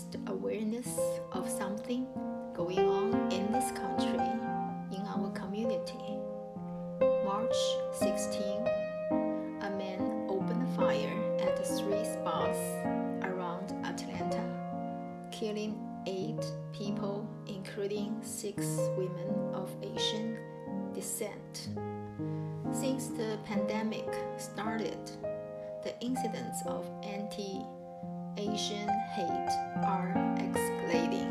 raised awareness of something going on in this country, in our community. March 16, a man opened fire at three spots around Atlanta, killing eight people, including six women of Asian descent. Since the pandemic started, the incidents of anti Asian hate are escalating.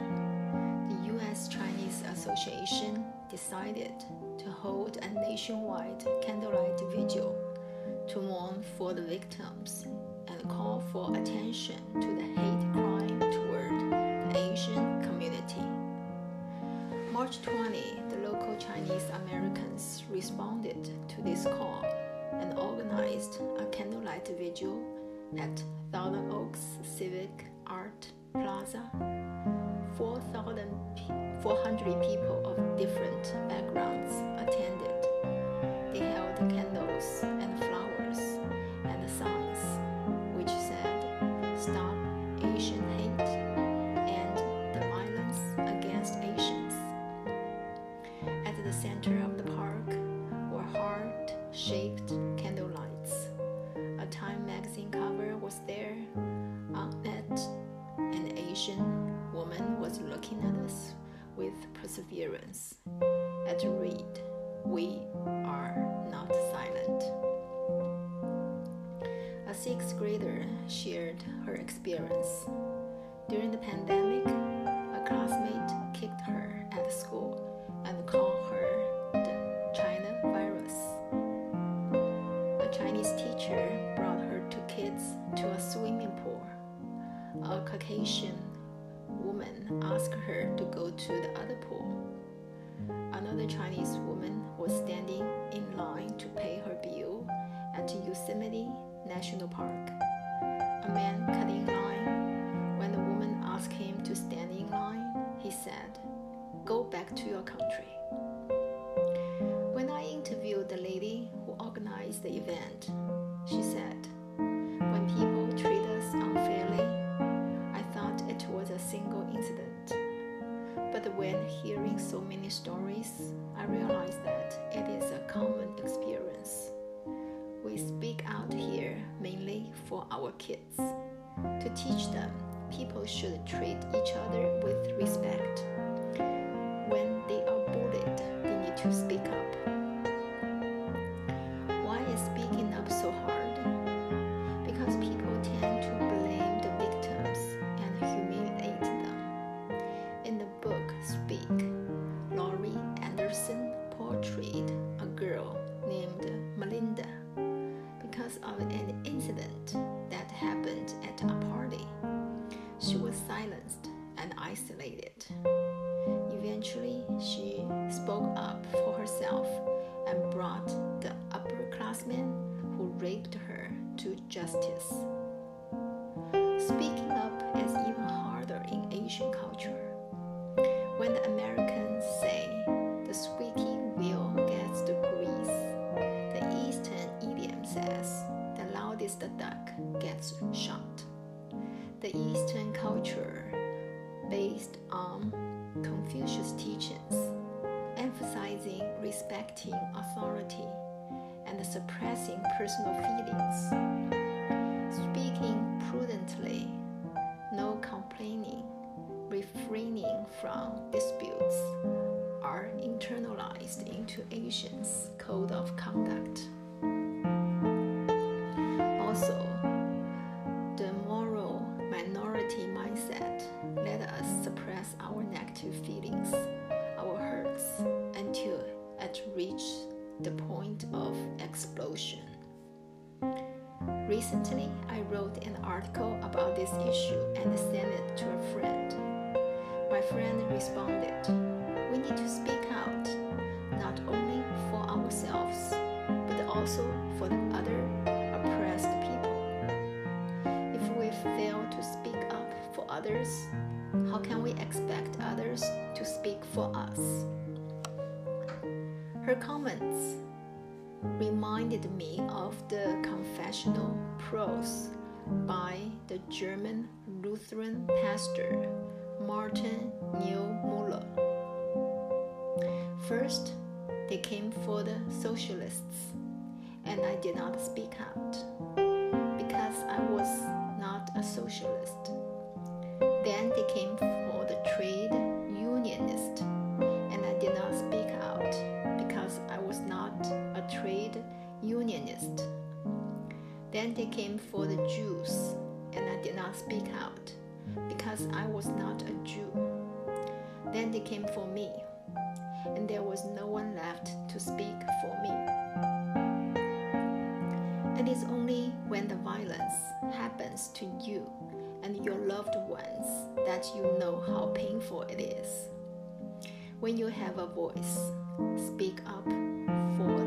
The US Chinese Association decided to hold a nationwide candlelight vigil to mourn for the victims and call for attention to the hate crime toward the Asian community. March 20, the local Chinese Americans responded to this call and organized a candlelight vigil at Thousand Oaks Civic Art Plaza. 4,400 people of different backgrounds attended. They held candles and flowers and signs which said, Stop Asian hate and the violence against Asians. At the center of the park were heart shaped Asian woman was looking at us with perseverance. At read, We are not silent. A sixth grader shared her experience. During the pandemic, a classmate kicked her at school and called her the China virus. A Chinese teacher brought her two kids to a swimming pool. A Caucasian woman asked her to go to the other pool. Another Chinese woman was standing in line to pay her bill at Yosemite National Park. A man cut in line. When the woman asked him to stand in line, he said, Go back to your country. When hearing so many stories, I realized that it is a common experience. We speak out here mainly for our kids, to teach them people should treat each other with respect. When they are bullied, they need to speak up. Justice. Speaking up is even harder in Asian culture. When the Americans say the squeaky wheel gets the grease, the Eastern idiom says the loudest duck gets shot. The Eastern culture, based on Confucius teachings, emphasizing respecting authority and suppressing personal feelings, prudently, no complaining, refraining from disputes, are internalized into Asians' code of conduct. Also, the model minority mindset let us suppress our negative feelings, our hurts, until it reached the point of explosion. Recently, I wrote an article about this issue and sent it to a friend. My friend responded, We need to speak out, not only for ourselves, but also for the other oppressed people. If we fail to speak up for others, how can we expect others to speak for us? Her comments reminded me of the confessional prose by the German Lutheran pastor Martin Niemöller. First, they came for the socialists, and I did not speak out because I was not a socialist. Then they came Then they came for the Jews, and I did not speak out because I was not a Jew. Then they came for me, and there was no one left to speak for me. It is only when the violence happens to you and your loved ones that you know how painful it is. When you have a voice, speak up for